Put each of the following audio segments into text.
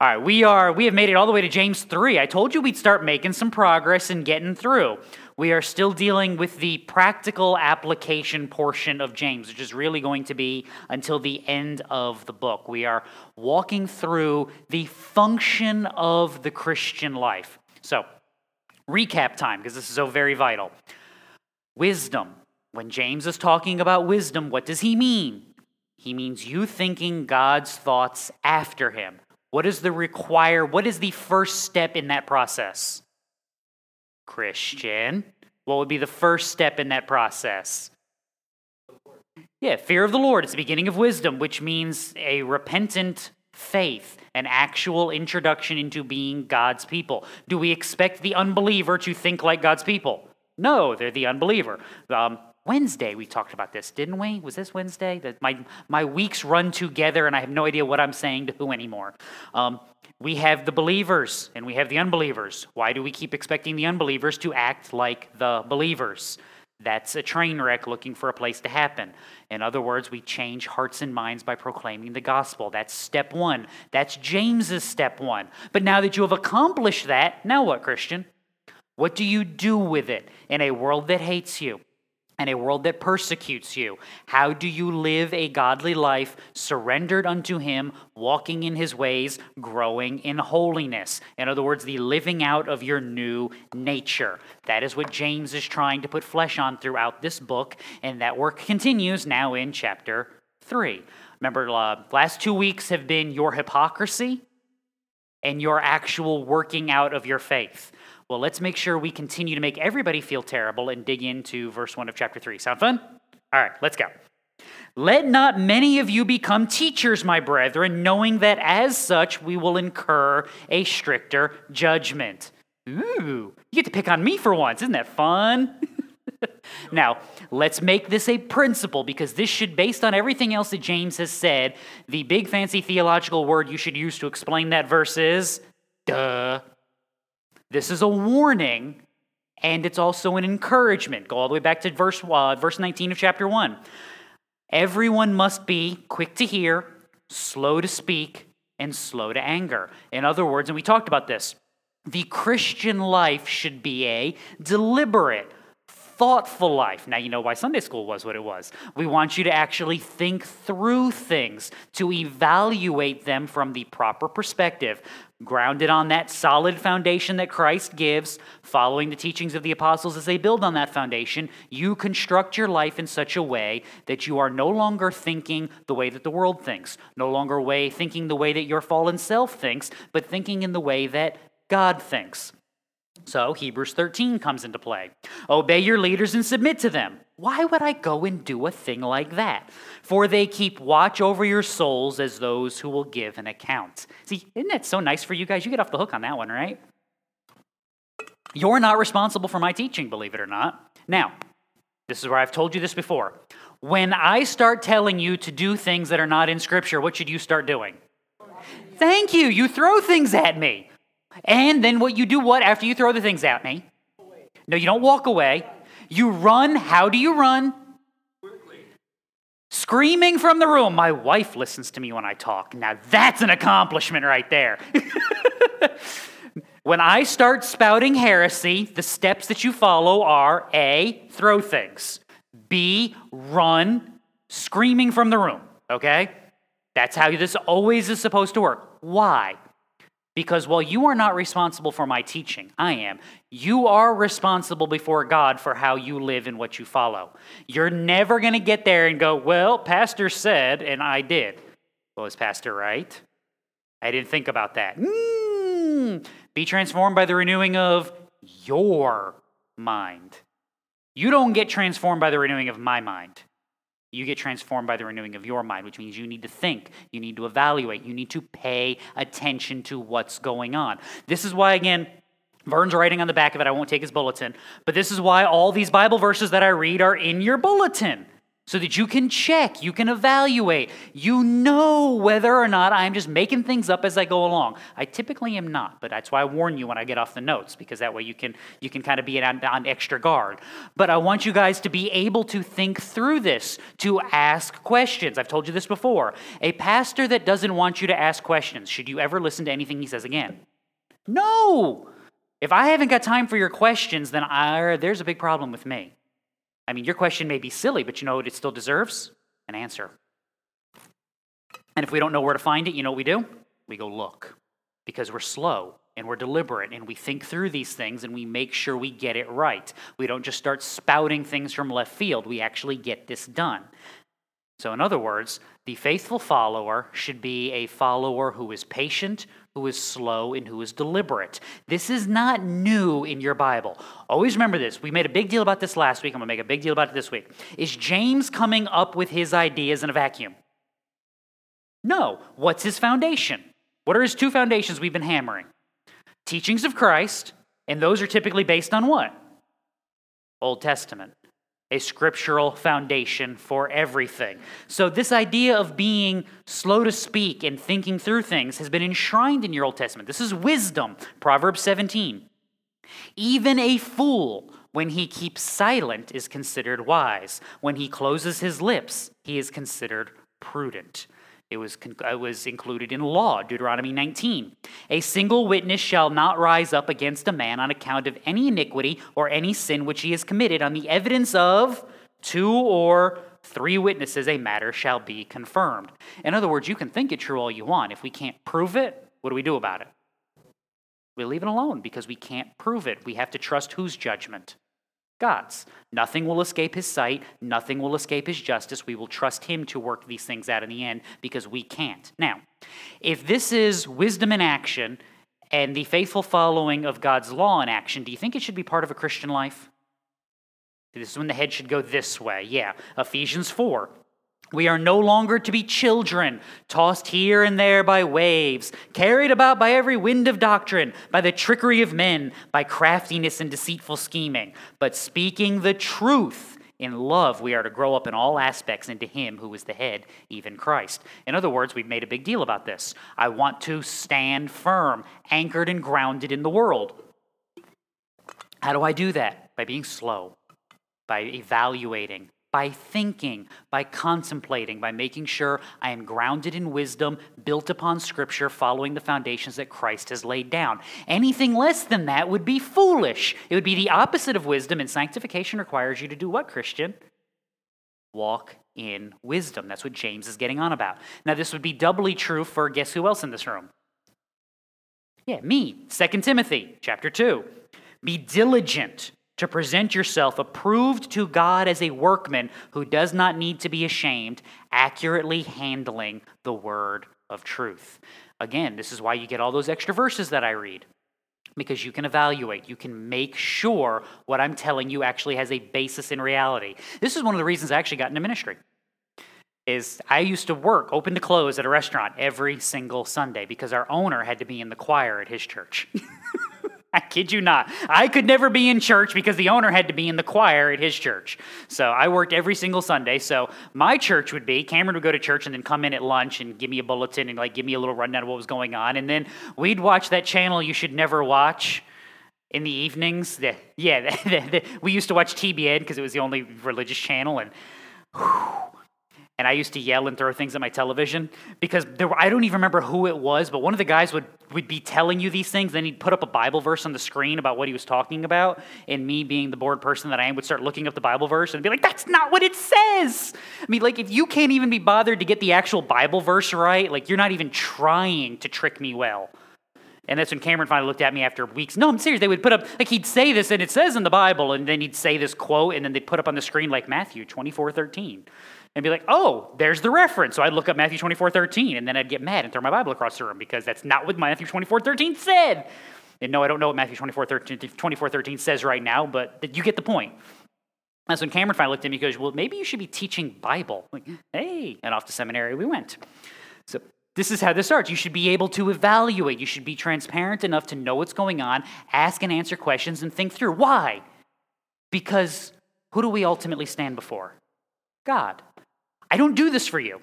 All right, we are we have made it all the way to James 3. I told you we'd start making some progress and getting through. We are still dealing with the practical application portion of James, which is really going to be until the end of the book. We are walking through the function of the Christian life. So, recap time because this is so very vital. Wisdom. When James is talking about wisdom, what does he mean? He means you thinking God's thoughts after him. What is the require? What is the first step in that process? Christian. What would be the first step in that process? Yeah, fear of the Lord. It's the beginning of wisdom, which means a repentant faith, an actual introduction into being God's people. Do we expect the unbeliever to think like God's people? No, they're the unbeliever. Um, Wednesday we talked about this, didn't we? Was this Wednesday? That my my weeks run together, and I have no idea what I'm saying to who anymore. Um, we have the believers and we have the unbelievers. Why do we keep expecting the unbelievers to act like the believers? That's a train wreck looking for a place to happen. In other words, we change hearts and minds by proclaiming the gospel. That's step one. That's James's step one. But now that you have accomplished that, now what, Christian? What do you do with it in a world that hates you? And a world that persecutes you. How do you live a godly life surrendered unto Him, walking in His ways, growing in holiness? In other words, the living out of your new nature. That is what James is trying to put flesh on throughout this book, and that work continues now in chapter 3. Remember, uh, last two weeks have been your hypocrisy and your actual working out of your faith. Well, let's make sure we continue to make everybody feel terrible and dig into verse 1 of chapter 3. Sound fun? All right, let's go. Let not many of you become teachers, my brethren, knowing that as such we will incur a stricter judgment. Ooh, you get to pick on me for once. Isn't that fun? now, let's make this a principle because this should, based on everything else that James has said, the big fancy theological word you should use to explain that verse is duh. This is a warning and it's also an encouragement. Go all the way back to verse, uh, verse 19 of chapter 1. Everyone must be quick to hear, slow to speak, and slow to anger. In other words, and we talked about this, the Christian life should be a deliberate, thoughtful life. Now, you know why Sunday school was what it was. We want you to actually think through things, to evaluate them from the proper perspective, grounded on that solid foundation that Christ gives, following the teachings of the apostles as they build on that foundation. You construct your life in such a way that you are no longer thinking the way that the world thinks, no longer way thinking the way that your fallen self thinks, but thinking in the way that God thinks. So Hebrews 13 comes into play. Obey your leaders and submit to them. Why would I go and do a thing like that? For they keep watch over your souls as those who will give an account. See, isn't that so nice for you guys? You get off the hook on that one, right? You're not responsible for my teaching, believe it or not. Now, this is where I've told you this before. When I start telling you to do things that are not in Scripture, what should you start doing? Thank you. You throw things at me. And then what you do what after you throw the things at me? No, you don't walk away. You run. How do you run? Quickly. Screaming from the room. My wife listens to me when I talk. Now that's an accomplishment right there. when I start spouting heresy, the steps that you follow are A, throw things, B, run, screaming from the room. Okay? That's how this always is supposed to work. Why? Because while you are not responsible for my teaching, I am, you are responsible before God for how you live and what you follow. You're never going to get there and go, well, Pastor said, and I did. Well, is Pastor right? I didn't think about that. Mm, be transformed by the renewing of your mind. You don't get transformed by the renewing of my mind. You get transformed by the renewing of your mind, which means you need to think, you need to evaluate, you need to pay attention to what's going on. This is why, again, Vern's writing on the back of it. I won't take his bulletin, but this is why all these Bible verses that I read are in your bulletin. So that you can check, you can evaluate, you know whether or not I'm just making things up as I go along. I typically am not, but that's why I warn you when I get off the notes because that way you can you can kind of be on, on extra guard. But I want you guys to be able to think through this, to ask questions. I've told you this before. A pastor that doesn't want you to ask questions, should you ever listen to anything he says again? No. If I haven't got time for your questions, then I, there's a big problem with me. I mean, your question may be silly, but you know what it still deserves? An answer. And if we don't know where to find it, you know what we do? We go look because we're slow and we're deliberate and we think through these things and we make sure we get it right. We don't just start spouting things from left field, we actually get this done. So, in other words, the faithful follower should be a follower who is patient, who is slow, and who is deliberate. This is not new in your Bible. Always remember this. We made a big deal about this last week. I'm going to make a big deal about it this week. Is James coming up with his ideas in a vacuum? No. What's his foundation? What are his two foundations we've been hammering? Teachings of Christ, and those are typically based on what? Old Testament a scriptural foundation for everything. So, this idea of being slow to speak and thinking through things has been enshrined in your Old Testament. This is wisdom, Proverbs 17. Even a fool, when he keeps silent, is considered wise. When he closes his lips, he is considered prudent. It was, it uh, was included in law, Deuteronomy 19. A single witness shall not rise up against a man on account of any iniquity or any sin which he has committed. On the evidence of two or three witnesses, a matter shall be confirmed. In other words, you can think it true all you want. If we can't prove it, what do we do about it? We leave it alone because we can't prove it. We have to trust whose judgment? God's. Nothing will escape his sight. Nothing will escape his justice. We will trust him to work these things out in the end because we can't. Now, if this is wisdom in action and the faithful following of God's law in action, do you think it should be part of a Christian life? This is when the head should go this way. Yeah. Ephesians 4. We are no longer to be children, tossed here and there by waves, carried about by every wind of doctrine, by the trickery of men, by craftiness and deceitful scheming, but speaking the truth. In love, we are to grow up in all aspects into Him who is the head, even Christ. In other words, we've made a big deal about this. I want to stand firm, anchored and grounded in the world. How do I do that? By being slow, by evaluating, by thinking, by contemplating, by making sure I am grounded in wisdom, built upon Scripture, following the foundations that Christ has laid down. Anything less than that would be foolish. It would be the opposite of wisdom, and sanctification requires you to do what, Christian? Walk in wisdom. That's what James is getting on about. Now, this would be doubly true for guess who else in this room? Yeah, me. 2 Timothy chapter 2. Be diligent to present yourself approved to God as a workman who does not need to be ashamed, accurately handling the word of truth. Again, this is why you get all those extra verses that I read. Because you can evaluate, you can make sure what I'm telling you actually has a basis in reality. This is one of the reasons I actually got into ministry. Is I used to work open to close at a restaurant every single Sunday because our owner had to be in the choir at his church. I kid you not. I could never be in church because the owner had to be in the choir at his church. So I worked every single Sunday. So my church would be Cameron would go to church and then come in at lunch and give me a bulletin and like give me a little rundown of what was going on. And then we'd watch that channel you should never watch in the evenings. The, yeah, the, the, we used to watch TBN because it was the only religious channel. And whew, and I used to yell and throw things at my television because there were, I don't even remember who it was, but one of the guys would, would be telling you these things. Then he'd put up a Bible verse on the screen about what he was talking about. And me, being the bored person that I am, would start looking up the Bible verse and be like, that's not what it says. I mean, like, if you can't even be bothered to get the actual Bible verse right, like, you're not even trying to trick me well. And that's when Cameron finally looked at me after weeks. No, I'm serious. They would put up, like, he'd say this, and it says in the Bible, and then he'd say this quote, and then they'd put up on the screen, like Matthew 24 13 and be like, oh, there's the reference. So I'd look up Matthew 24, 13, and then I'd get mad and throw my Bible across the room because that's not what Matthew 24, 13 said. And no, I don't know what Matthew 24, 13, 24, 13 says right now, but you get the point. That's when Cameron finally looked at me and goes, well, maybe you should be teaching Bible. Like, hey, and off to seminary we went. So this is how this starts. You should be able to evaluate. You should be transparent enough to know what's going on, ask and answer questions, and think through. Why? Because who do we ultimately stand before? God. I don't do this for you,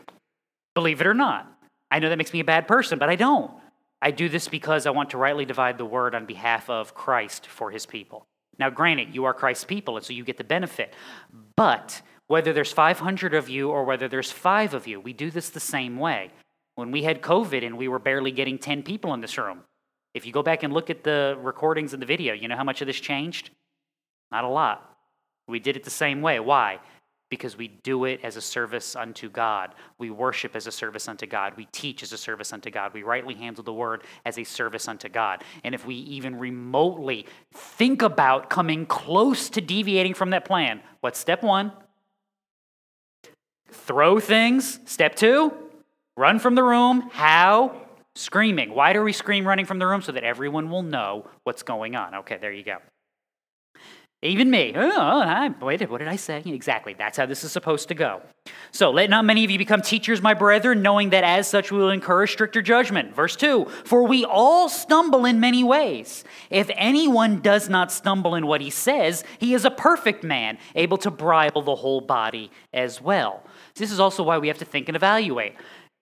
believe it or not. I know that makes me a bad person, but I don't. I do this because I want to rightly divide the word on behalf of Christ for his people. Now, granted, you are Christ's people, and so you get the benefit. But whether there's 500 of you or whether there's five of you, we do this the same way. When we had COVID and we were barely getting 10 people in this room, if you go back and look at the recordings and the video, you know how much of this changed? Not a lot. We did it the same way. Why? Because we do it as a service unto God. We worship as a service unto God. We teach as a service unto God. We rightly handle the word as a service unto God. And if we even remotely think about coming close to deviating from that plan, what's step one? Throw things. Step two, run from the room. How? Screaming. Why do we scream running from the room? So that everyone will know what's going on. Okay, there you go. Even me. Oh, oh I, wait, what did I say? Exactly. That's how this is supposed to go. So let not many of you become teachers, my brethren, knowing that as such we will incur stricter judgment. Verse 2 For we all stumble in many ways. If anyone does not stumble in what he says, he is a perfect man, able to bridle the whole body as well. This is also why we have to think and evaluate.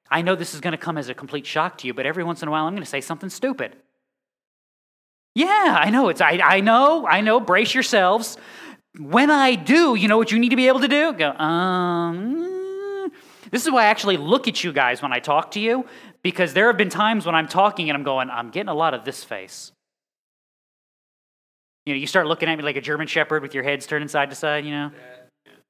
I know this is going to come as a complete shock to you, but every once in a while I'm going to say something stupid. Yeah, I know. It's I, I know, I know. Brace yourselves. When I do, you know what you need to be able to do? Go, um. This is why I actually look at you guys when I talk to you, because there have been times when I'm talking and I'm going, I'm getting a lot of this face. You know, you start looking at me like a German shepherd with your heads turning side to side, you know?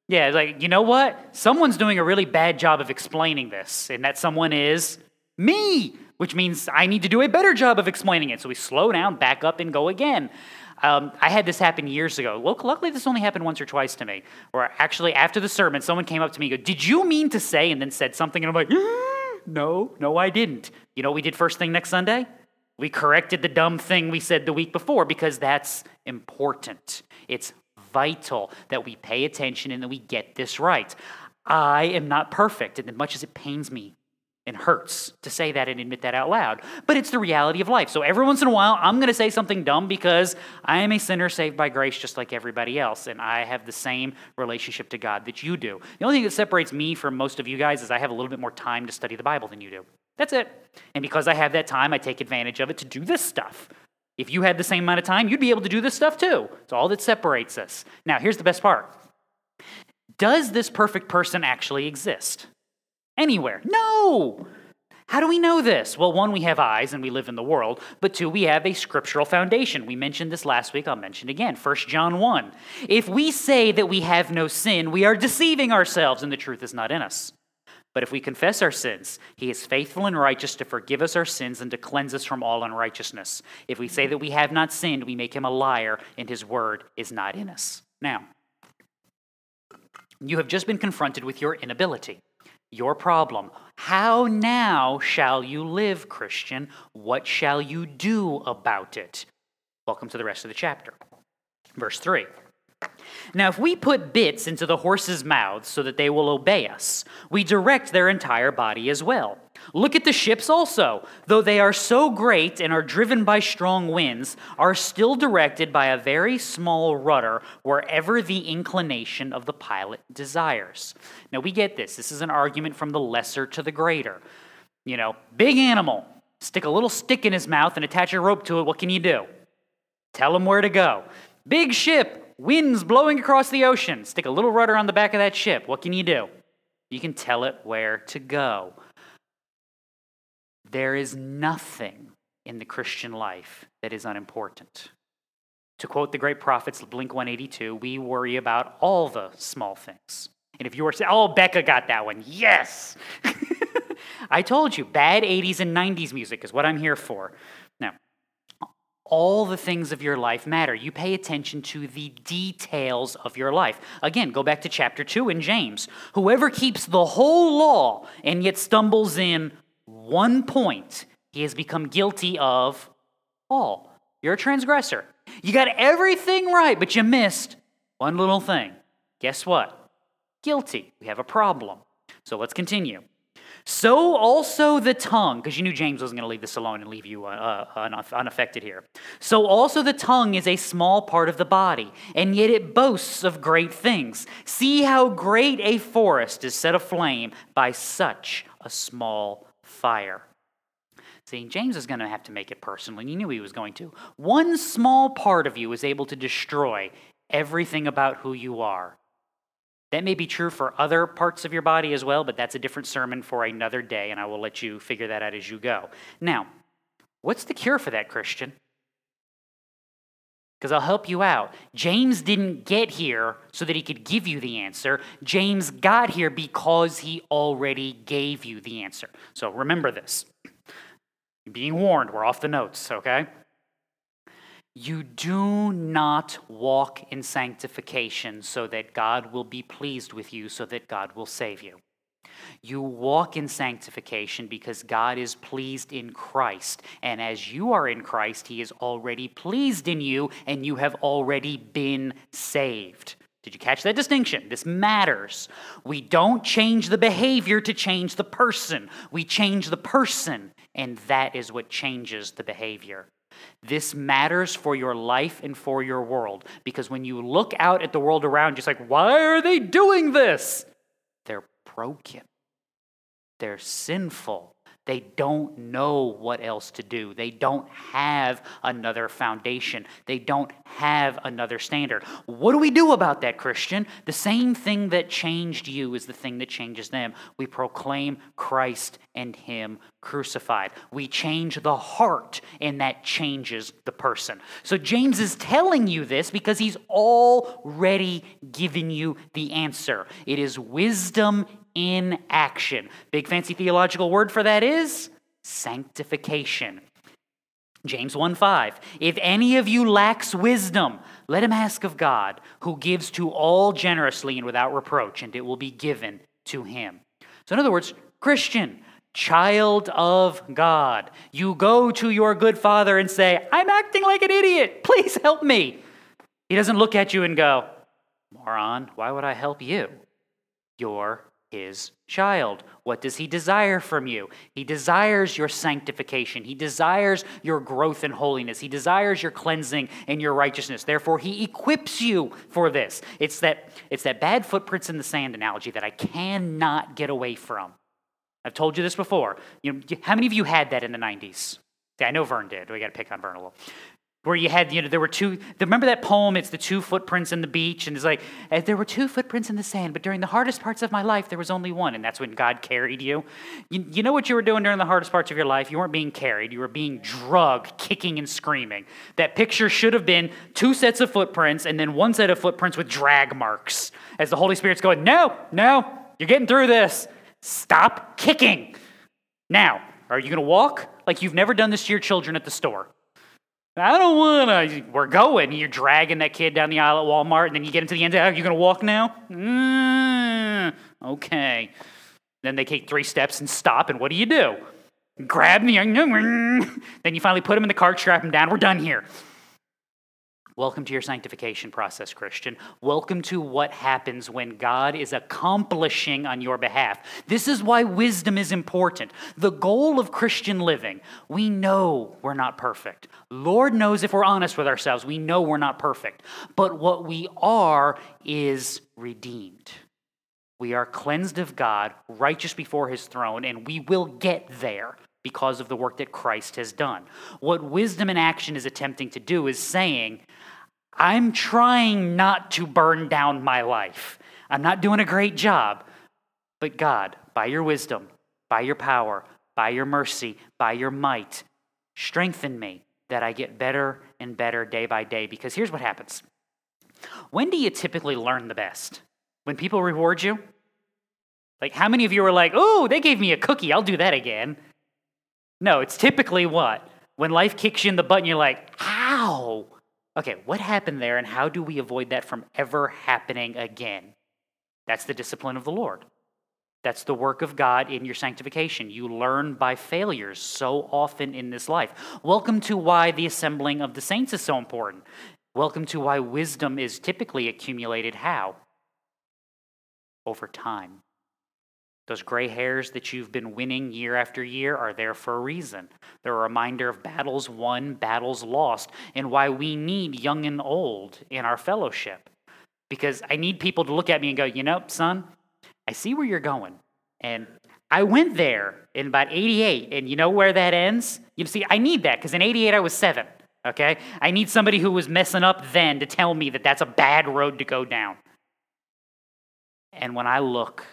Yeah, like, you know what? Someone's doing a really bad job of explaining this, and that someone is me which means I need to do a better job of explaining it. So we slow down, back up, and go again. Um, I had this happen years ago. Luckily, this only happened once or twice to me. Where actually, after the sermon, someone came up to me and go, Did you mean to say? And then said something. And I'm like, No, no, I didn't. You know we did first thing next Sunday? We corrected the dumb thing we said the week before because that's important. It's vital that we pay attention and that we get this right. I am not perfect, and as much as it pains me and hurts to say that and admit that out loud. But it's the reality of life. So every once in a while, I'm going to say something dumb because I am a sinner saved by grace just like everybody else. And I have the same relationship to God that you do. The only thing that separates me from most of you guys is I have a little bit more time to study the Bible than you do. That's it. And because I have that time, I take advantage of it to do this stuff. If you had the same amount of time, you'd be able to do this stuff too. It's all that separates us. Now, here's the best part Does this perfect person actually exist? Anywhere. No! How do we know this? Well, one, we have eyes and we live in the world, but two, we have a scriptural foundation. We mentioned this last week, I'll mention again. 1 John 1. If we say that we have no sin, we are deceiving ourselves and the truth is not in us. But if we confess our sins, he is faithful and righteous to forgive us our sins and to cleanse us from all unrighteousness. If we say that we have not sinned, we make him a liar and his word is not in us. Now, you have just been confronted with your inability your problem. How now shall you live, Christian? What shall you do about it? Welcome to the rest of the chapter. Verse 3. Now, if we put bits into the horses' mouths so that they will obey us, we direct their entire body as well. Look at the ships also. Though they are so great and are driven by strong winds, are still directed by a very small rudder wherever the inclination of the pilot desires. Now, we get this. This is an argument from the lesser to the greater. You know, big animal, stick a little stick in his mouth and attach a rope to it. What can you do? Tell him where to go. Big ship, winds blowing across the ocean. Stick a little rudder on the back of that ship. What can you do? You can tell it where to go. There is nothing in the Christian life that is unimportant. To quote the great prophets, Blink 182, we worry about all the small things. And if you were saying, oh, Becca got that one, yes! I told you, bad 80s and 90s music is what I'm here for all the things of your life matter. You pay attention to the details of your life. Again, go back to chapter 2 in James. Whoever keeps the whole law and yet stumbles in one point, he has become guilty of all. You're a transgressor. You got everything right, but you missed one little thing. Guess what? Guilty. We have a problem. So let's continue. So also the tongue, because you knew James wasn't going to leave this alone and leave you uh, uh, unaffected here. So also the tongue is a small part of the body, and yet it boasts of great things. See how great a forest is set aflame by such a small fire. See, James is going to have to make it personal, and he knew he was going to. One small part of you is able to destroy everything about who you are. That may be true for other parts of your body as well, but that's a different sermon for another day, and I will let you figure that out as you go. Now, what's the cure for that, Christian? Because I'll help you out. James didn't get here so that he could give you the answer. James got here because he already gave you the answer. So remember this. Being warned, we're off the notes, okay? You do not walk in sanctification so that God will be pleased with you, so that God will save you. You walk in sanctification because God is pleased in Christ. And as you are in Christ, He is already pleased in you, and you have already been saved. Did you catch that distinction? This matters. We don't change the behavior to change the person, we change the person, and that is what changes the behavior. This matters for your life and for your world because when you look out at the world around you, it's like, why are they doing this? They're broken, they're sinful. They don't know what else to do. They don't have another foundation. They don't have another standard. What do we do about that, Christian? The same thing that changed you is the thing that changes them. We proclaim Christ and Him crucified. We change the heart, and that changes the person. So James is telling you this because he's already given you the answer. It is wisdom in action. Big fancy theological word for that is sanctification. James 1 5. If any of you lacks wisdom, let him ask of God, who gives to all generously and without reproach, and it will be given to him. So, in other words, Christian, child of God, you go to your good father and say, I'm acting like an idiot. Please help me. He doesn't look at you and go, Moron, why would I help you? You're his child. What does he desire from you? He desires your sanctification. He desires your growth in holiness. He desires your cleansing and your righteousness. Therefore, he equips you for this. It's that, it's that bad footprints in the sand analogy that I cannot get away from. I've told you this before. You know, how many of you had that in the 90s? See, I know Vern did. We got to pick on Vern a little where you had, you know, there were two, remember that poem? It's the two footprints in the beach, and it's like, eh, there were two footprints in the sand, but during the hardest parts of my life, there was only one, and that's when God carried you. You, you know what you were doing during the hardest parts of your life? You weren't being carried, you were being drugged, kicking and screaming. That picture should have been two sets of footprints and then one set of footprints with drag marks, as the Holy Spirit's going, no, no, you're getting through this. Stop kicking. Now, are you going to walk like you've never done this to your children at the store? I don't want to. We're going. You're dragging that kid down the aisle at Walmart, and then you get into the end. Are you're going to walk now? Mm, okay. Then they take three steps and stop, and what do you do? Grab the young. Then you finally put him in the cart, strap him down. We're done here. Welcome to your sanctification process, Christian. Welcome to what happens when God is accomplishing on your behalf. This is why wisdom is important. The goal of Christian living, we know we're not perfect. Lord knows if we're honest with ourselves, we know we're not perfect. But what we are is redeemed. We are cleansed of God, righteous before his throne, and we will get there because of the work that Christ has done. What wisdom in action is attempting to do is saying, I'm trying not to burn down my life. I'm not doing a great job. But God, by your wisdom, by your power, by your mercy, by your might, strengthen me that I get better and better day by day. Because here's what happens when do you typically learn the best? When people reward you? Like, how many of you are like, oh, they gave me a cookie, I'll do that again? No, it's typically what? When life kicks you in the butt and you're like, ow, Okay, what happened there, and how do we avoid that from ever happening again? That's the discipline of the Lord. That's the work of God in your sanctification. You learn by failures so often in this life. Welcome to why the assembling of the saints is so important. Welcome to why wisdom is typically accumulated how? Over time. Those gray hairs that you've been winning year after year are there for a reason. They're a reminder of battles won, battles lost, and why we need young and old in our fellowship. Because I need people to look at me and go, you know, son, I see where you're going. And I went there in about 88, and you know where that ends? You see, I need that because in 88 I was seven, okay? I need somebody who was messing up then to tell me that that's a bad road to go down. And when I look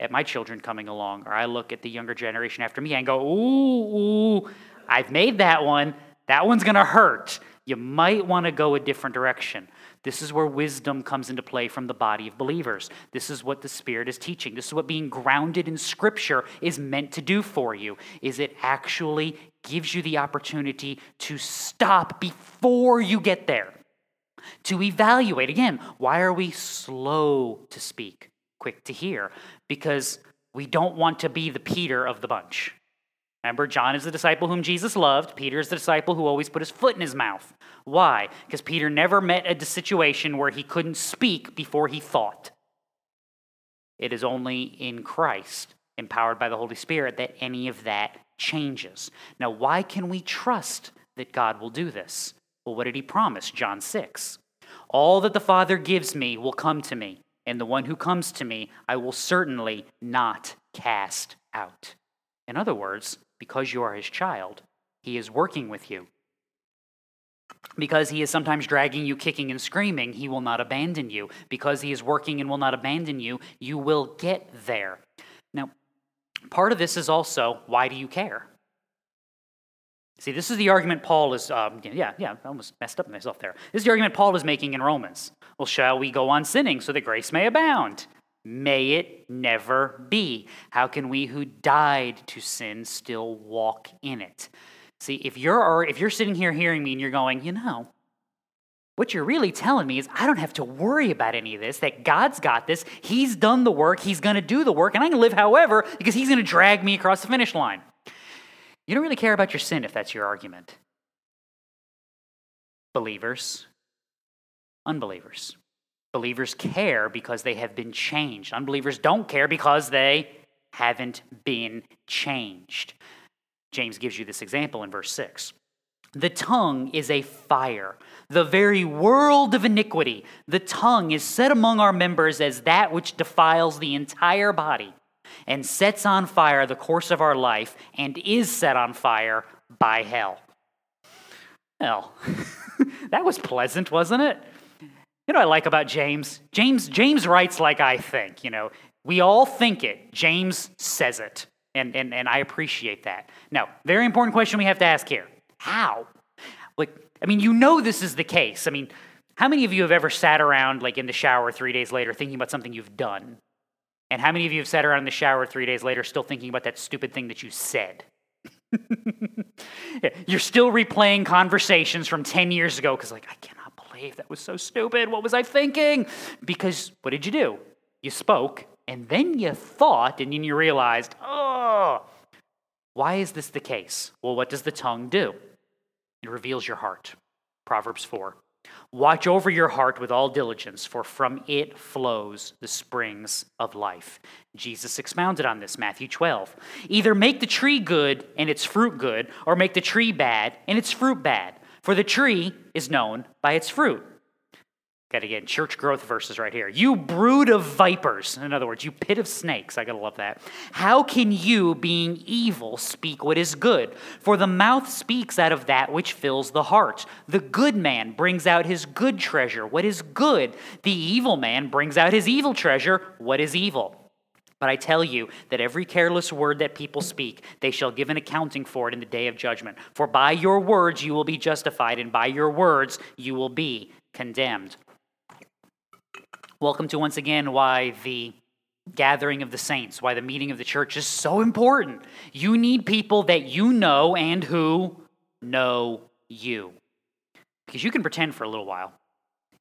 at my children coming along, or I look at the younger generation after me and go, ooh, ooh, I've made that one. That one's going to hurt. You might want to go a different direction. This is where wisdom comes into play from the body of believers. This is what the Spirit is teaching. This is what being grounded in Scripture is meant to do for you. Is it actually gives you the opportunity to stop before you get there, to evaluate. Again, why are we slow to speak, quick to hear? Because we don't want to be the Peter of the bunch. Remember, John is the disciple whom Jesus loved. Peter is the disciple who always put his foot in his mouth. Why? Because Peter never met a situation where he couldn't speak before he thought. It is only in Christ, empowered by the Holy Spirit, that any of that changes. Now, why can we trust that God will do this? Well, what did he promise? John 6. All that the Father gives me will come to me, and the one who comes to me I will certainly not cast out. In other words, because you are his child, he is working with you. Because he is sometimes dragging you kicking and screaming, he will not abandon you. Because he is working and will not abandon you, you will get there. Now, part of this is also why do you care? See, this is the argument Paul is, um, yeah, yeah, I almost messed up myself there. This is the argument Paul is making in Romans. Well, shall we go on sinning so that grace may abound? May it never be. How can we who died to sin still walk in it? See, if you're if you're sitting here hearing me and you're going, you know, what you're really telling me is I don't have to worry about any of this, that God's got this. He's done the work, He's going to do the work, and I can live however because He's going to drag me across the finish line. You don't really care about your sin if that's your argument. Believers, unbelievers. Believers care because they have been changed. Unbelievers don't care because they haven't been changed. James gives you this example in verse 6. The tongue is a fire, the very world of iniquity. The tongue is set among our members as that which defiles the entire body and sets on fire the course of our life and is set on fire by hell. Well, that was pleasant, wasn't it? You know I like about James? James James writes like I think, you know. We all think it. James says it. And, and, and I appreciate that. Now, very important question we have to ask here. How? Like, I mean, you know this is the case. I mean, how many of you have ever sat around like in the shower three days later thinking about something you've done? And how many of you have sat around in the shower three days later still thinking about that stupid thing that you said? You're still replaying conversations from 10 years ago because, like, I cannot believe that was so stupid. What was I thinking? Because what did you do? You spoke, and then you thought, and then you realized, oh, why is this the case? Well, what does the tongue do? It reveals your heart. Proverbs 4. Watch over your heart with all diligence, for from it flows the springs of life. Jesus expounded on this, Matthew 12. Either make the tree good and its fruit good, or make the tree bad and its fruit bad. For the tree is known by its fruit. Got again, church growth verses right here. You brood of vipers. In other words, you pit of snakes. I gotta love that. How can you, being evil, speak what is good? For the mouth speaks out of that which fills the heart. The good man brings out his good treasure, what is good. The evil man brings out his evil treasure, what is evil. But I tell you that every careless word that people speak, they shall give an accounting for it in the day of judgment. For by your words you will be justified, and by your words you will be condemned. Welcome to once again why the gathering of the saints, why the meeting of the church is so important. You need people that you know and who know you. Because you can pretend for a little while.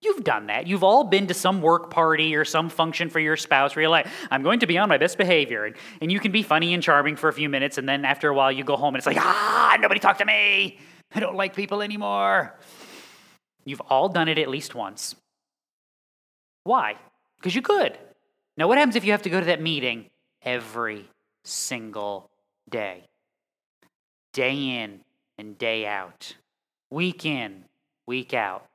You've done that. You've all been to some work party or some function for your spouse where you're like, I'm going to be on my best behavior. And, and you can be funny and charming for a few minutes, and then after a while you go home and it's like, ah, nobody talk to me. I don't like people anymore. You've all done it at least once. Why? Because you could. Now, what happens if you have to go to that meeting every single day. Day in and day out. Week in, week out.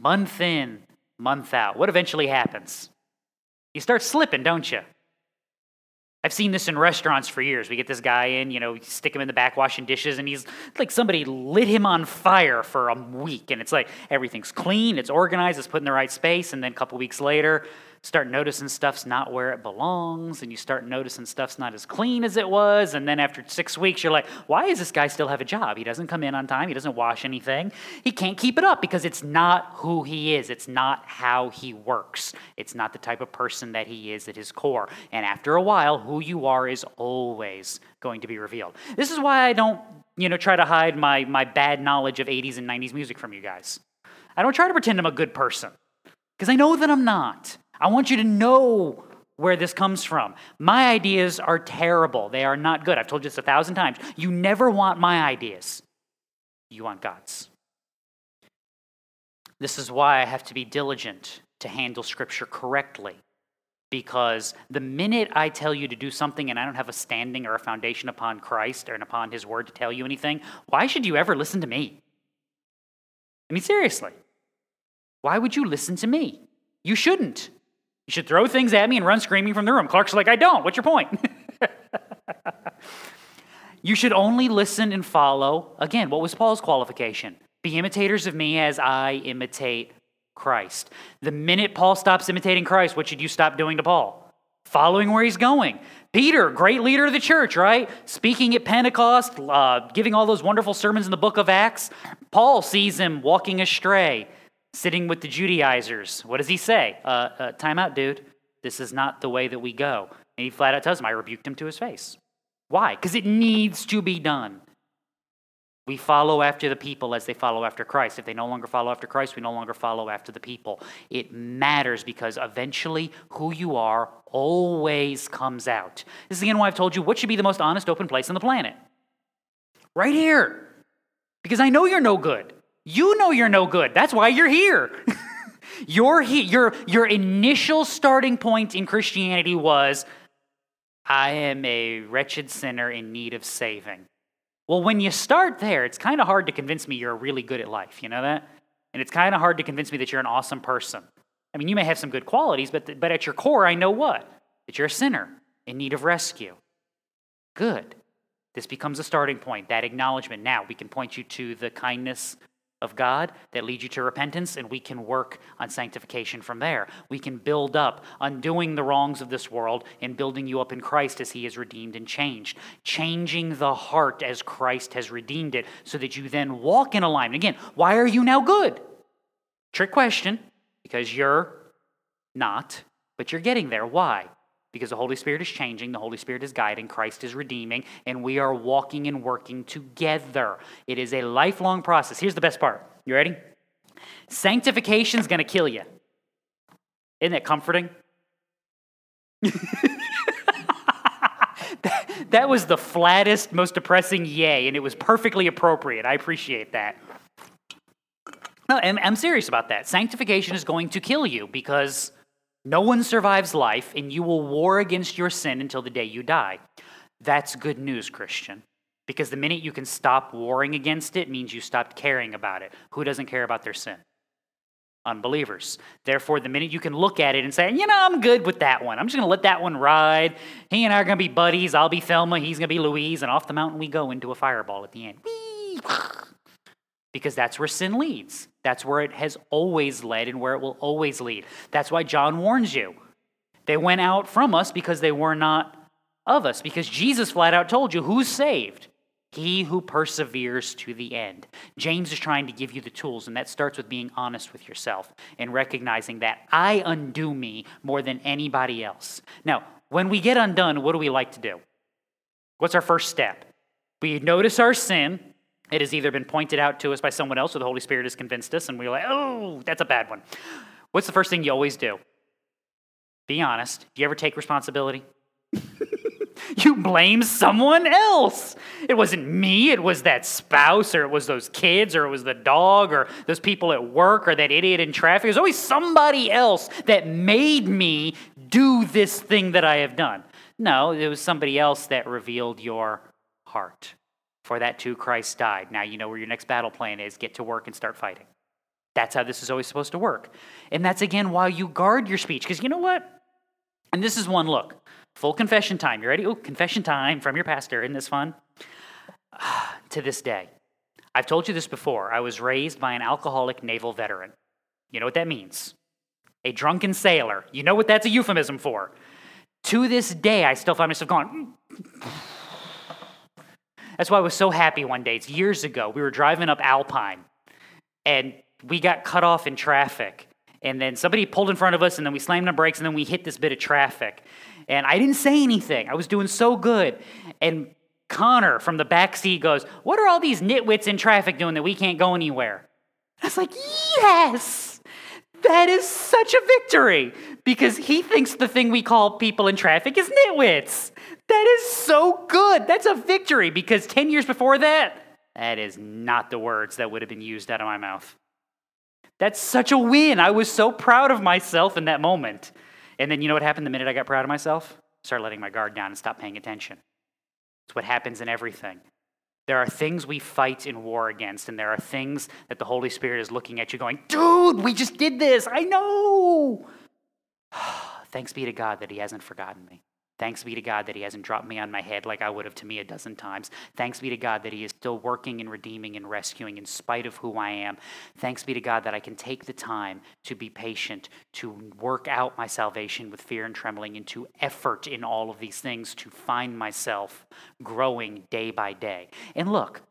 Month in, month out. What eventually happens? You start slipping, don't you? I've seen this in restaurants for years. We get this guy in, you know, stick him in the back washing dishes, and he's like somebody lit him on fire for a week. And it's like everything's clean, it's organized, it's put in the right space. And then a couple weeks later, start noticing stuff's not where it belongs and you start noticing stuff's not as clean as it was and then after six weeks you're like why does this guy still have a job? He doesn't come in on time. He doesn't wash anything. He can't keep it up because it's not who he is. It's not how he works. It's not the type of person that he is at his core. And after a while who you are is always going to be revealed. This is why i don't you know try to hide my, my bad knowledge of 80s and 90s music from you guys. I don't try to pretend i'm a good person because i know that i'm not I want you to know where this comes from. My ideas are terrible. They are not good. I've told you this a thousand times. You never want my ideas, you want God's. This is why I have to be diligent to handle Scripture correctly. Because the minute I tell you to do something and I don't have a standing or a foundation upon Christ or upon His Word to tell you anything, why should you ever listen to me? I mean, seriously. Why would you listen to me? You shouldn't. You should throw things at me and run screaming from the room. Clark's like, I don't. What's your point? you should only listen and follow. Again, what was Paul's qualification? Be imitators of me as I imitate Christ. The minute Paul stops imitating Christ, what should you stop doing to Paul? Following where he's going. Peter, great leader of the church, right? Speaking at Pentecost, uh, giving all those wonderful sermons in the book of Acts. Paul sees him walking astray sitting with the Judaizers. What does he say? Uh, uh, time out, dude. This is not the way that we go. And he flat out tells him, I rebuked him to his face. Why? Because it needs to be done. We follow after the people as they follow after Christ. If they no longer follow after Christ, we no longer follow after the people. It matters because eventually who you are always comes out. This is again why I've told you what should be the most honest, open place on the planet. Right here. Because I know you're no good. You know you're no good. That's why you're here. your, your, your initial starting point in Christianity was I am a wretched sinner in need of saving. Well, when you start there, it's kind of hard to convince me you're really good at life. You know that? And it's kind of hard to convince me that you're an awesome person. I mean, you may have some good qualities, but, but at your core, I know what? That you're a sinner in need of rescue. Good. This becomes a starting point, that acknowledgement. Now, we can point you to the kindness of God that lead you to repentance, and we can work on sanctification from there. We can build up, undoing the wrongs of this world and building you up in Christ as He is redeemed and changed. Changing the heart as Christ has redeemed it so that you then walk in alignment. Again, why are you now good? Trick question, because you're not, but you're getting there. Why? Because the Holy Spirit is changing, the Holy Spirit is guiding, Christ is redeeming, and we are walking and working together. It is a lifelong process. Here's the best part. You ready? Sanctification is going to kill you. Isn't that comforting? that, that was the flattest, most depressing yay, and it was perfectly appropriate. I appreciate that. No, I'm, I'm serious about that. Sanctification is going to kill you because no one survives life, and you will war against your sin until the day you die. That's good news, Christian. Because the minute you can stop warring against it means you stopped caring about it. Who doesn't care about their sin? Unbelievers. Therefore, the minute you can look at it and say, you know, I'm good with that one. I'm just going to let that one ride. He and I are going to be buddies. I'll be Thelma. He's going to be Louise. And off the mountain we go into a fireball at the end. Whee! because that's where sin leads. That's where it has always led and where it will always lead. That's why John warns you. They went out from us because they were not of us, because Jesus flat out told you who's saved? He who perseveres to the end. James is trying to give you the tools, and that starts with being honest with yourself and recognizing that I undo me more than anybody else. Now, when we get undone, what do we like to do? What's our first step? We notice our sin, it has either been pointed out to us by someone else or the Holy Spirit has convinced us, and we're like, oh, that's a bad one. What's the first thing you always do? Be honest. Do you ever take responsibility? you blame someone else. It wasn't me, it was that spouse, or it was those kids, or it was the dog, or those people at work, or that idiot in traffic. There's always somebody else that made me do this thing that I have done. No, it was somebody else that revealed your heart. For that too, Christ died. Now you know where your next battle plan is. Get to work and start fighting. That's how this is always supposed to work. And that's again why you guard your speech. Because you know what? And this is one look. Full confession time. You ready? Oh, confession time from your pastor. Isn't this fun? to this day, I've told you this before. I was raised by an alcoholic naval veteran. You know what that means? A drunken sailor. You know what that's a euphemism for. To this day, I still find myself going. That's why I was so happy one day. It's years ago. We were driving up Alpine and we got cut off in traffic. And then somebody pulled in front of us and then we slammed on brakes and then we hit this bit of traffic. And I didn't say anything. I was doing so good. And Connor from the back seat goes, What are all these nitwits in traffic doing that we can't go anywhere? I was like, Yes! That is such a victory because he thinks the thing we call people in traffic is nitwits. That is so good. That's a victory because 10 years before that, that is not the words that would have been used out of my mouth. That's such a win. I was so proud of myself in that moment. And then you know what happened the minute I got proud of myself? Start letting my guard down and stop paying attention. It's what happens in everything. There are things we fight in war against, and there are things that the Holy Spirit is looking at you going, dude, we just did this. I know. Thanks be to God that He hasn't forgotten me. Thanks be to God that He hasn't dropped me on my head like I would have to me a dozen times. Thanks be to God that He is still working and redeeming and rescuing in spite of who I am. Thanks be to God that I can take the time to be patient, to work out my salvation with fear and trembling, and to effort in all of these things to find myself growing day by day. And look,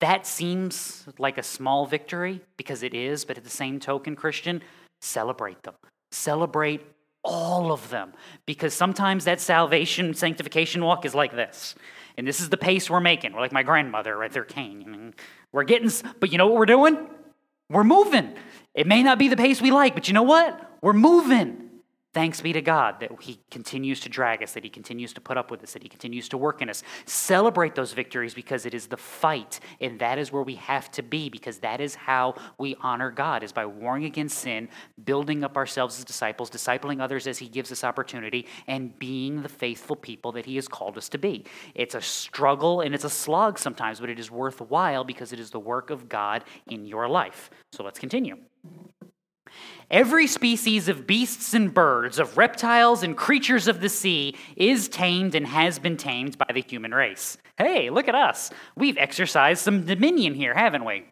that seems like a small victory because it is, but at the same token, Christian, celebrate them. Celebrate all of them. Because sometimes that salvation, sanctification walk is like this. And this is the pace we're making. We're like my grandmother right there, Cain. We're getting, but you know what we're doing? We're moving. It may not be the pace we like, but you know what? We're moving. Thanks be to God that He continues to drag us, that He continues to put up with us, that He continues to work in us. Celebrate those victories because it is the fight, and that is where we have to be because that is how we honor God, is by warring against sin, building up ourselves as disciples, discipling others as He gives us opportunity, and being the faithful people that He has called us to be. It's a struggle and it's a slog sometimes, but it is worthwhile because it is the work of God in your life. So let's continue. Every species of beasts and birds, of reptiles and creatures of the sea is tamed and has been tamed by the human race. Hey, look at us. We've exercised some dominion here, haven't we?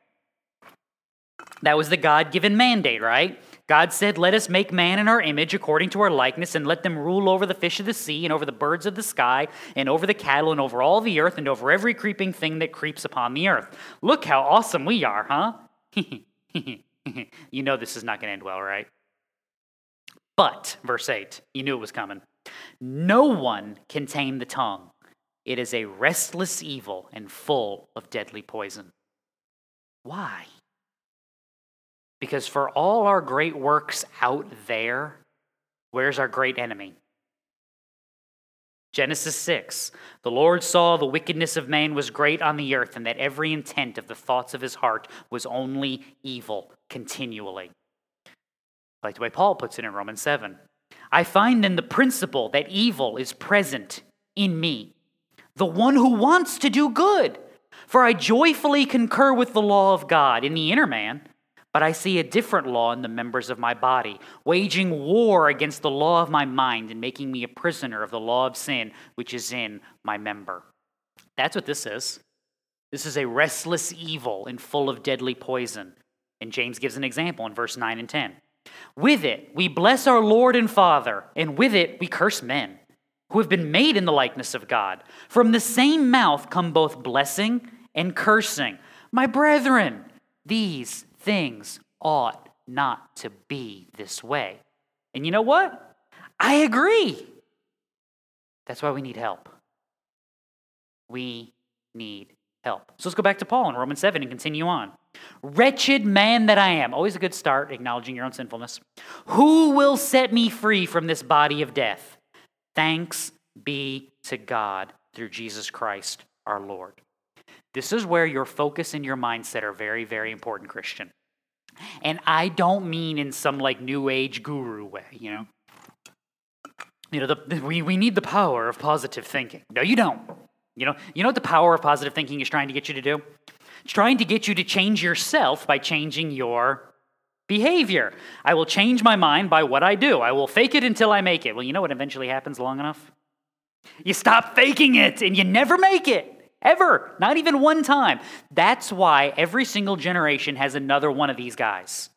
That was the God given mandate, right? God said, Let us make man in our image according to our likeness, and let them rule over the fish of the sea, and over the birds of the sky, and over the cattle, and over all the earth, and over every creeping thing that creeps upon the earth. Look how awesome we are, huh? you know this is not going to end well, right? But, verse 8, you knew it was coming. No one can tame the tongue. It is a restless evil and full of deadly poison. Why? Because for all our great works out there, where's our great enemy? Genesis 6 The Lord saw the wickedness of man was great on the earth, and that every intent of the thoughts of his heart was only evil continually. Like the way Paul puts it in Romans 7. I find in the principle that evil is present in me, the one who wants to do good. For I joyfully concur with the law of God in the inner man but I see a different law in the members of my body, waging war against the law of my mind and making me a prisoner of the law of sin which is in my member. That's what this is. This is a restless evil and full of deadly poison. And James gives an example in verse 9 and 10. With it, we bless our Lord and Father, and with it, we curse men who have been made in the likeness of God. From the same mouth come both blessing and cursing. My brethren, these things ought not to be this way. And you know what? I agree. That's why we need help. We need help. So let's go back to Paul in Romans 7 and continue on. Wretched man that I am. Always a good start, acknowledging your own sinfulness. Who will set me free from this body of death? Thanks be to God through Jesus Christ our Lord. This is where your focus and your mindset are very, very important, Christian. And I don't mean in some like new age guru way, you know. you know, the, we, we need the power of positive thinking. No, you don't. You know, you know what the power of positive thinking is trying to get you to do? It's trying to get you to change yourself by changing your behavior. I will change my mind by what I do. I will fake it until I make it. Well, you know what eventually happens long enough? You stop faking it and you never make it. Ever. Not even one time. That's why every single generation has another one of these guys.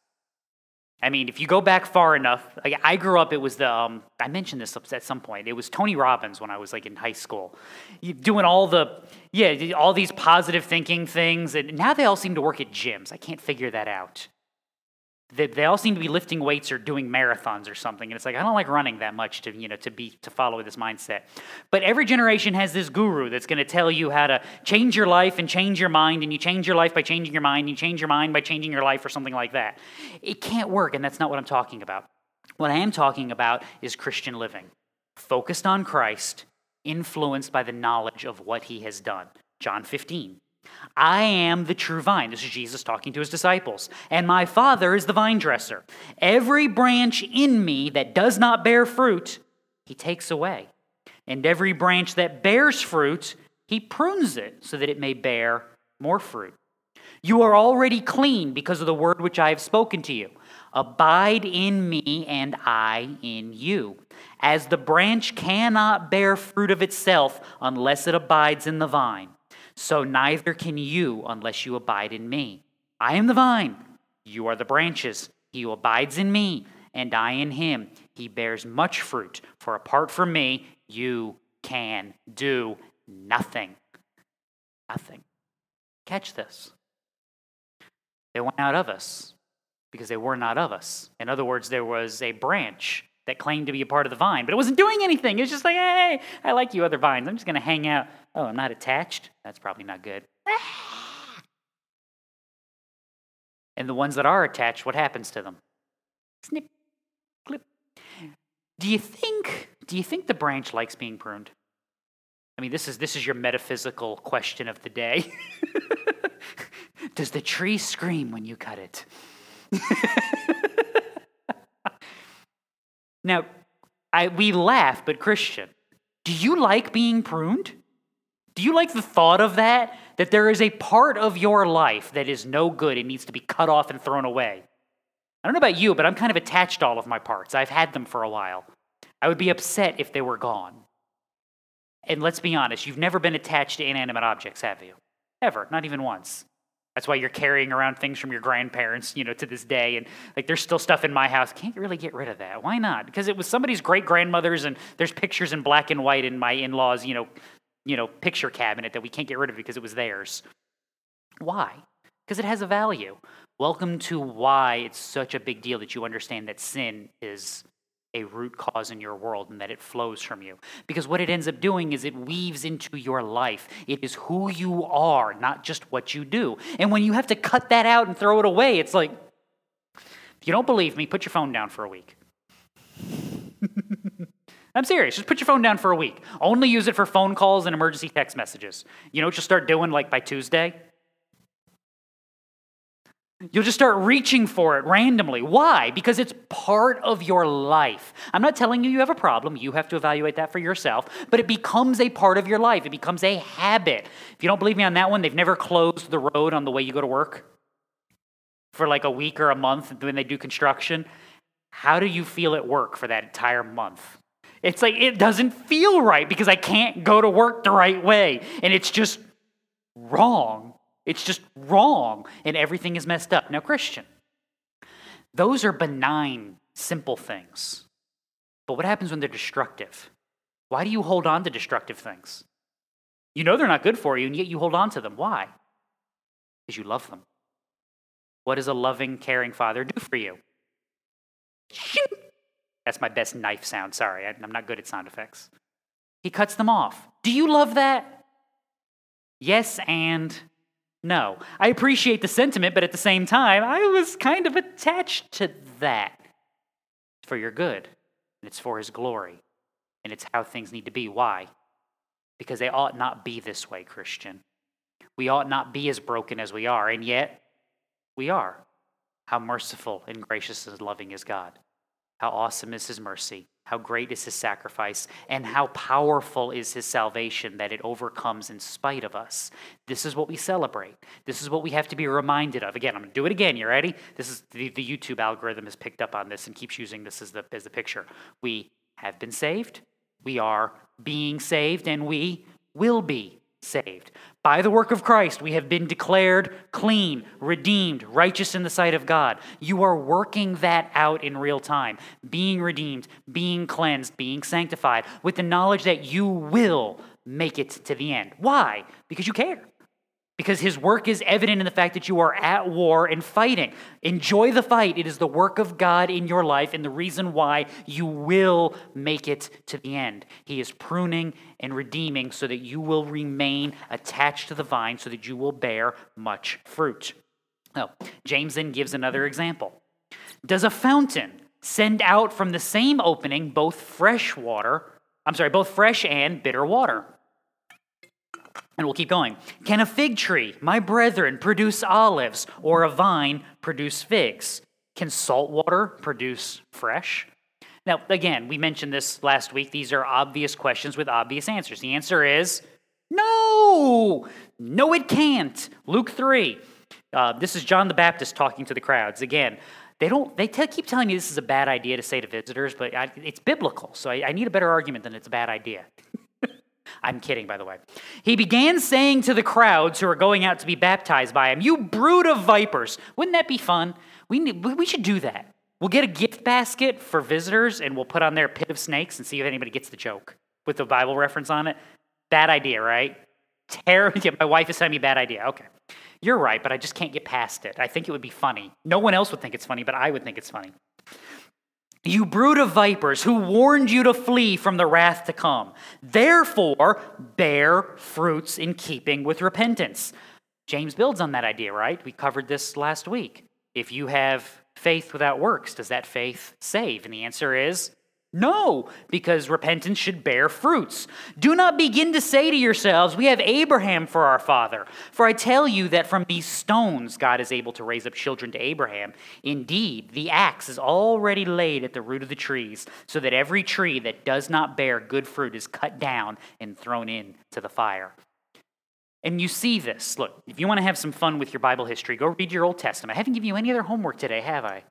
I mean, if you go back far enough, like I grew up, it was the, um, I mentioned this at some point, it was Tony Robbins when I was like in high school, doing all the, yeah, all these positive thinking things. And now they all seem to work at gyms. I can't figure that out they, they all seem to be lifting weights or doing marathons or something. And it's like i don't like running that much to you know to be to follow this mindset. But every generation has this guru that's going to tell you how to change your life and change your mind. And you change your life by changing your mind. And you change your mind by changing your life or something like that. It can't work and that's not what i'm talking about. What i am talking about is christian living focused on christ influenced by the knowledge of what he has done. John 15 I am the true vine. This is Jesus talking to his disciples. And my Father is the vine dresser. Every branch in me that does not bear fruit, he takes away. And every branch that bears fruit, he prunes it so that it may bear more fruit. You are already clean because of the word which I have spoken to you. Abide in me, and I in you. As the branch cannot bear fruit of itself unless it abides in the vine so neither can you unless you abide in me. I am the vine, you are the branches. He who abides in me, and I in him, he bears much fruit, for apart from me, you can do nothing. Nothing. Catch this. They went out of us because they were not of us. In other words, there was a branch that claimed to be a part of the vine, but it wasn't doing anything. It was just like, hey, I like you other vines. I'm just going to hang out. Oh, I'm not attached? That's probably not good. And the ones that are attached, what happens to them? Snip, clip. Do you think do you think the branch likes being pruned? I mean, this is this is your metaphysical question of the day. Does the tree scream when you cut it? Now, I, we laugh, but Christian, do you like being pruned? Do you like the thought of that? That there is a part of your life that is no good and needs to be cut off and thrown away? I don't know about you, but I'm kind of attached to all of my parts. I've had them for a while. I would be upset if they were gone. And let's be honest, you've never been attached to inanimate objects, have you? Ever, not even once. That's why you're carrying around things from your grandparents, you know, to this day. And like, there's still stuff in my house. Can't really get rid of that. Why not? Because it was somebody's great grandmother's, and there's pictures in black and white in my in-laws, you know, you know, picture cabinet that we can't get rid of because it was theirs. Why? Because it has a value. Welcome to why it's such a big deal that you understand that sin is a root cause in your world and that it flows from you. Because what it ends up doing is it weaves into your life. It is who you are, not just what you do. And when you have to cut that out and throw it away, it's like, if you don't believe me, put your phone down for a week. I'm serious. Just put your phone down for a week. Only use it for phone calls and emergency text messages. You know what you'll start doing like by Tuesday? You'll just start reaching for it randomly. Why? Because it's part of your life. I'm not telling you you have a problem. You have to evaluate that for yourself. But it becomes a part of your life. It becomes a habit. If you don't believe me on that one, they've never closed the road on the way you go to work for like a week or a month when they do construction. How do you feel at work for that entire month? It's like it doesn't feel right because I can't go to work the right way. And it's just wrong. It's just wrong and everything is messed up. Now, Christian, those are benign, simple things. But what happens when they're destructive? Why do you hold on to destructive things? You know they're not good for you, and yet you hold on to them. Why? Because you love them. What does a loving, caring father do for you? Shoot! That's my best knife sound. Sorry, I'm not good at sound effects. He cuts them off. Do you love that? Yes, and no. I appreciate the sentiment, but at the same time, I was kind of attached to that. It's for your good, and it's for His glory, and it's how things need to be. Why? Because they ought not be this way, Christian. We ought not be as broken as we are, and yet we are. How merciful and gracious and loving is God. How awesome is His mercy. How great is his sacrifice, and how powerful is his salvation that it overcomes in spite of us. This is what we celebrate. This is what we have to be reminded of. Again, I'm going to do it again. You ready? This is the, the YouTube algorithm has picked up on this and keeps using this as the, as the picture. We have been saved, we are being saved, and we will be saved. By the work of Christ, we have been declared clean, redeemed, righteous in the sight of God. You are working that out in real time, being redeemed, being cleansed, being sanctified, with the knowledge that you will make it to the end. Why? Because you care because his work is evident in the fact that you are at war and fighting. Enjoy the fight. It is the work of God in your life and the reason why you will make it to the end. He is pruning and redeeming so that you will remain attached to the vine so that you will bear much fruit. Now, James then gives another example. Does a fountain send out from the same opening both fresh water, I'm sorry, both fresh and bitter water? And we'll keep going. Can a fig tree, my brethren, produce olives, or a vine produce figs? Can salt water produce fresh? Now, again, we mentioned this last week. These are obvious questions with obvious answers. The answer is no, no, it can't. Luke 3. Uh, this is John the Baptist talking to the crowds. Again, they don't. They t- keep telling me this is a bad idea to say to visitors, but I, it's biblical, so I, I need a better argument than it's a bad idea. I'm kidding, by the way. He began saying to the crowds who were going out to be baptized by him, You brood of vipers. Wouldn't that be fun? We, need, we should do that. We'll get a gift basket for visitors and we'll put on there pit of snakes and see if anybody gets the joke with the Bible reference on it. Bad idea, right? Terrible. Yeah, my wife is telling me bad idea. Okay. You're right, but I just can't get past it. I think it would be funny. No one else would think it's funny, but I would think it's funny. You brood of vipers, who warned you to flee from the wrath to come. Therefore, bear fruits in keeping with repentance. James builds on that idea, right? We covered this last week. If you have faith without works, does that faith save? And the answer is no, because repentance should bear fruits. Do not begin to say to yourselves, We have Abraham for our father. For I tell you that from these stones God is able to raise up children to Abraham. Indeed, the axe is already laid at the root of the trees, so that every tree that does not bear good fruit is cut down and thrown into the fire. And you see this. Look, if you want to have some fun with your Bible history, go read your Old Testament. I haven't given you any other homework today, have I?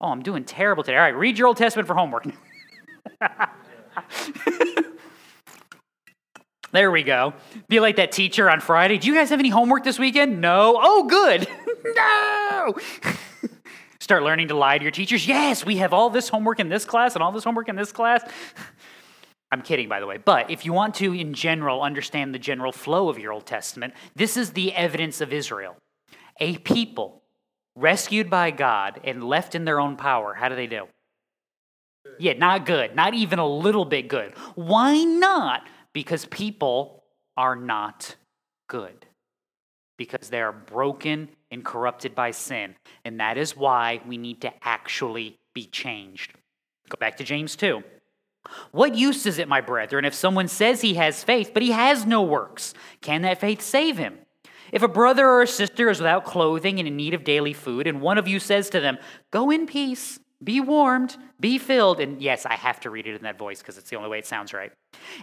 Oh, I'm doing terrible today. All right, read your Old Testament for homework. there we go. Be like that teacher on Friday. Do you guys have any homework this weekend? No. Oh, good. no. Start learning to lie to your teachers. Yes, we have all this homework in this class and all this homework in this class. I'm kidding, by the way. But if you want to, in general, understand the general flow of your Old Testament, this is the evidence of Israel. A people rescued by God and left in their own power. How do they do? Yeah, not good. Not even a little bit good. Why not? Because people are not good. Because they are broken and corrupted by sin. And that is why we need to actually be changed. Go back to James 2. What use is it, my brethren, if someone says he has faith, but he has no works? Can that faith save him? If a brother or a sister is without clothing and in need of daily food, and one of you says to them, Go in peace, be warmed, be filled. And yes, I have to read it in that voice because it's the only way it sounds right.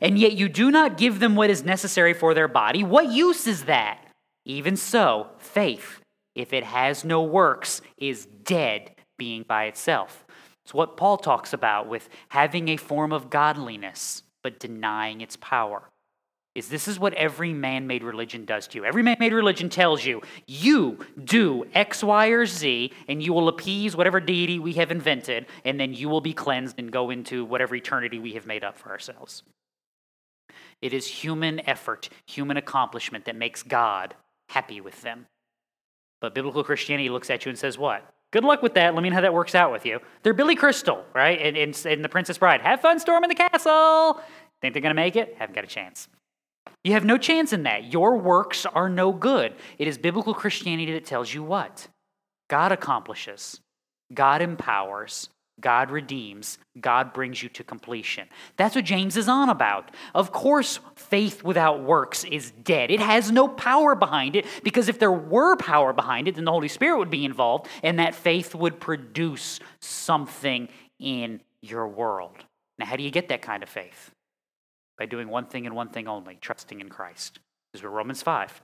And yet you do not give them what is necessary for their body. What use is that? Even so, faith, if it has no works, is dead being by itself. It's what Paul talks about with having a form of godliness, but denying its power is this is what every man-made religion does to you. Every man-made religion tells you, you do X, Y, or Z, and you will appease whatever deity we have invented, and then you will be cleansed and go into whatever eternity we have made up for ourselves. It is human effort, human accomplishment that makes God happy with them. But biblical Christianity looks at you and says, what? Good luck with that. Let me know how that works out with you. They're Billy Crystal, right? And, and, and the Princess Bride. Have fun storming the castle. Think they're going to make it? Haven't got a chance. You have no chance in that. Your works are no good. It is biblical Christianity that tells you what? God accomplishes, God empowers, God redeems, God brings you to completion. That's what James is on about. Of course, faith without works is dead. It has no power behind it because if there were power behind it, then the Holy Spirit would be involved and that faith would produce something in your world. Now, how do you get that kind of faith? By doing one thing and one thing only trusting in Christ. This is Romans 5.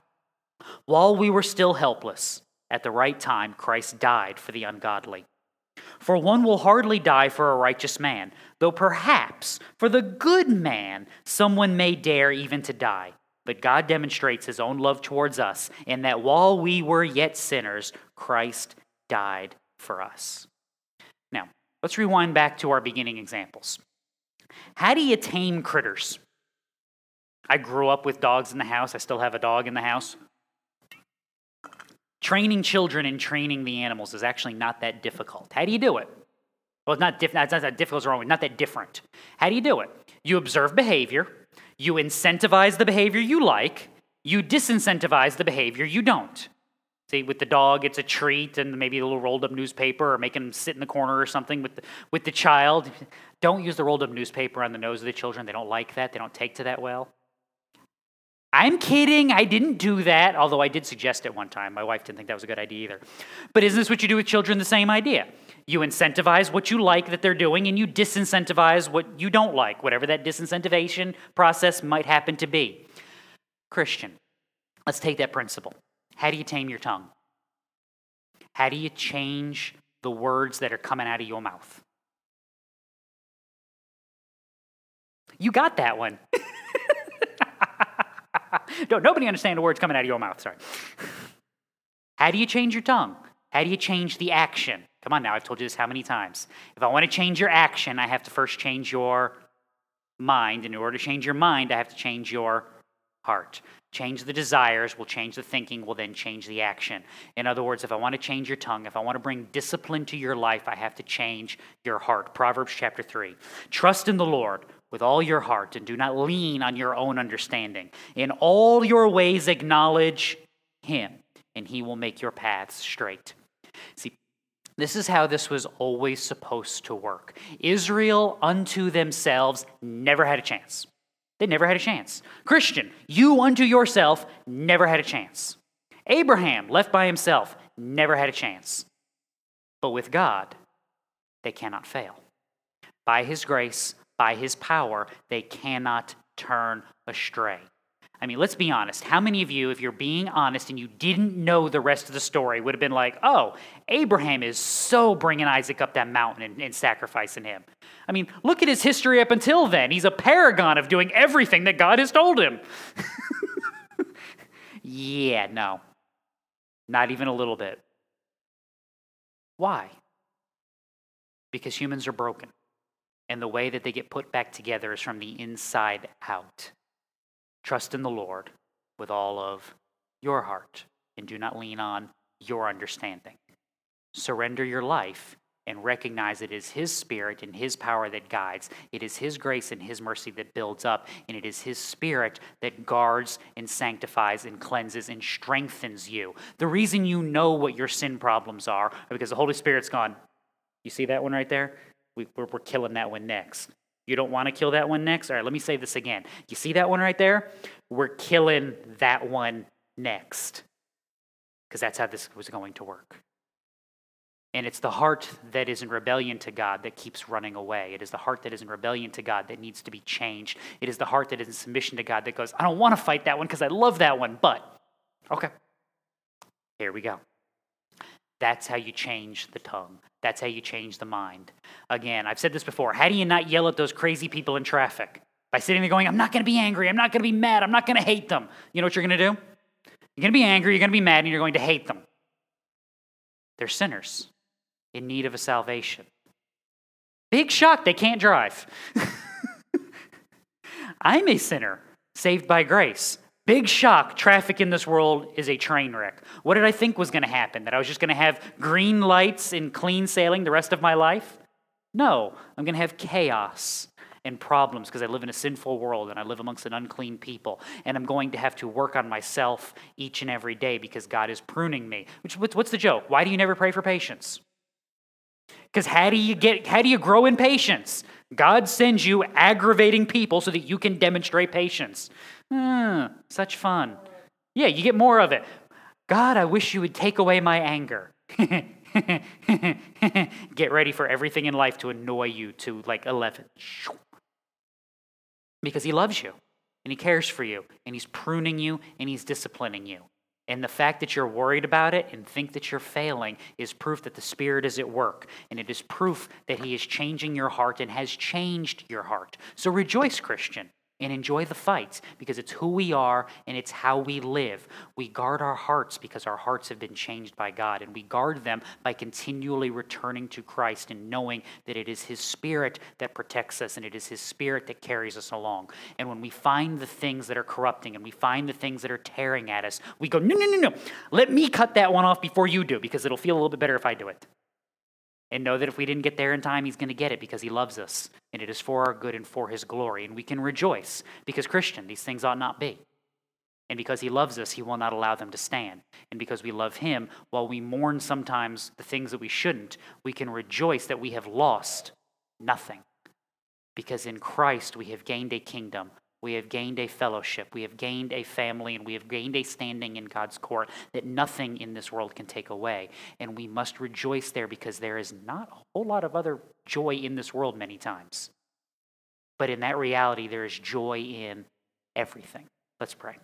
While we were still helpless, at the right time, Christ died for the ungodly. For one will hardly die for a righteous man, though perhaps for the good man someone may dare even to die. But God demonstrates his own love towards us in that while we were yet sinners, Christ died for us. Now, let's rewind back to our beginning examples. How do you tame critters? I grew up with dogs in the house. I still have a dog in the house. Training children and training the animals is actually not that difficult. How do you do it? Well, it's not, diff- not that difficult, it's wrong, not that different. How do you do it? You observe behavior, you incentivize the behavior you like, you disincentivize the behavior you don't. See, with the dog, it's a treat and maybe a little rolled up newspaper or making them sit in the corner or something. With the, with the child, don't use the rolled up newspaper on the nose of the children. They don't like that, they don't take to that well. I'm kidding. I didn't do that, although I did suggest it one time. My wife didn't think that was a good idea either. But isn't this what you do with children? The same idea. You incentivize what you like that they're doing, and you disincentivize what you don't like, whatever that disincentivation process might happen to be. Christian, let's take that principle. How do you tame your tongue? How do you change the words that are coming out of your mouth? You got that one. Don't nobody understand the words coming out of your mouth. Sorry. How do you change your tongue? How do you change the action? Come on now, I've told you this how many times. If I want to change your action, I have to first change your mind. In order to change your mind, I have to change your heart. Change the desires will change the thinking, will then change the action. In other words, if I want to change your tongue, if I want to bring discipline to your life, I have to change your heart. Proverbs chapter 3. Trust in the Lord with all your heart and do not lean on your own understanding. In all your ways, acknowledge him, and he will make your paths straight. See, this is how this was always supposed to work. Israel unto themselves never had a chance. They never had a chance. Christian, you unto yourself never had a chance. Abraham, left by himself, never had a chance. But with God, they cannot fail. By his grace, by his power, they cannot turn astray. I mean, let's be honest. How many of you, if you're being honest and you didn't know the rest of the story, would have been like, oh, Abraham is so bringing Isaac up that mountain and, and, sacrificing him? I mean, look at his history up until then. He's a paragon of doing everything that God has told him. yeah, no. Not even a little bit. Why? Because humans are broken. And the way that they get put back together is from the inside out. Trust in the Lord with all of your heart and do not lean on your understanding. Surrender your life and recognize it is His Spirit and His power that guides. It is His grace and His mercy that builds up. And it is His Spirit that guards and sanctifies and cleanses and strengthens you. The reason you know what your sin problems are, are because the Holy Spirit's gone, you see that one right there? We, we're, we're killing that one next. You don't want to kill that one next? All right, let me say this again. You see that one right there? We're killing that one next. Because that's how this was going to work. And it's the heart that is in rebellion to God that keeps running away. It is the heart that is in rebellion to God that needs to be changed. It is the heart that is in submission to God that goes, I don't want to fight that one because I love that one, but okay, here we go. That's how you change the tongue. That's how you change the mind. Again, I've said this before. How do you not yell at those crazy people in traffic? By sitting there going, I'm not going to be angry. I'm not going to be mad. I'm not going to hate them. You know what you're going to do? You're going to be angry. You're going to be mad, and you're going to hate them. They're sinners in need of a salvation. Big shock, they can't drive. I'm a sinner saved by grace. Big shock. Traffic in this world is a train wreck. What did I think was going to happen? That I was just going to have green lights and clean sailing the rest of my life? No, I'm going to have chaos and problems because I live in a sinful world and I live amongst an unclean people. And I'm going to have to work on myself each and every day because God is pruning me. Which, what's the joke? Why do you never pray for patience? Because how do you get how do you grow in patience? God sends you aggravating people so that you can demonstrate patience. Mm, such fun. Yeah, you get more of it. God, I wish you would take away my anger. get ready for everything in life to annoy you to like 11. because He loves you and He cares for you and He's pruning you and He's disciplining you. And the fact that you're worried about it and think that you're failing is proof that the Spirit is at work. And it is proof that He is changing your heart and has changed your heart. So rejoice, Christian and enjoy the fights because it's who we are and it's how we live. We guard our hearts because our hearts have been changed by God, and we guard them by continually returning to Christ and knowing that it is His Spirit that protects us and it is His Spirit that carries us along. And when we find the things that are corrupting and we find the things that are tearing at us, we go, no, no, no, no, let me cut that one off before you do because it'll feel a little bit better if I do it and know that if we didn't get there in time, He's going to get it because He loves us, and it is for our good and for His glory. And we can rejoice because, Christian, these things ought not be. And because He loves us, He will not allow them to stand. And because we love Him, while we mourn sometimes the things that we shouldn't, we can rejoice that we have lost nothing. Because in Christ we have gained a kingdom we have gained a fellowship. We have gained a family, and we have gained a standing in God's court that nothing in this world can take away. And we must rejoice there because there is not a whole lot of other joy in this world many times. But in that reality, there is joy in everything. Let's pray.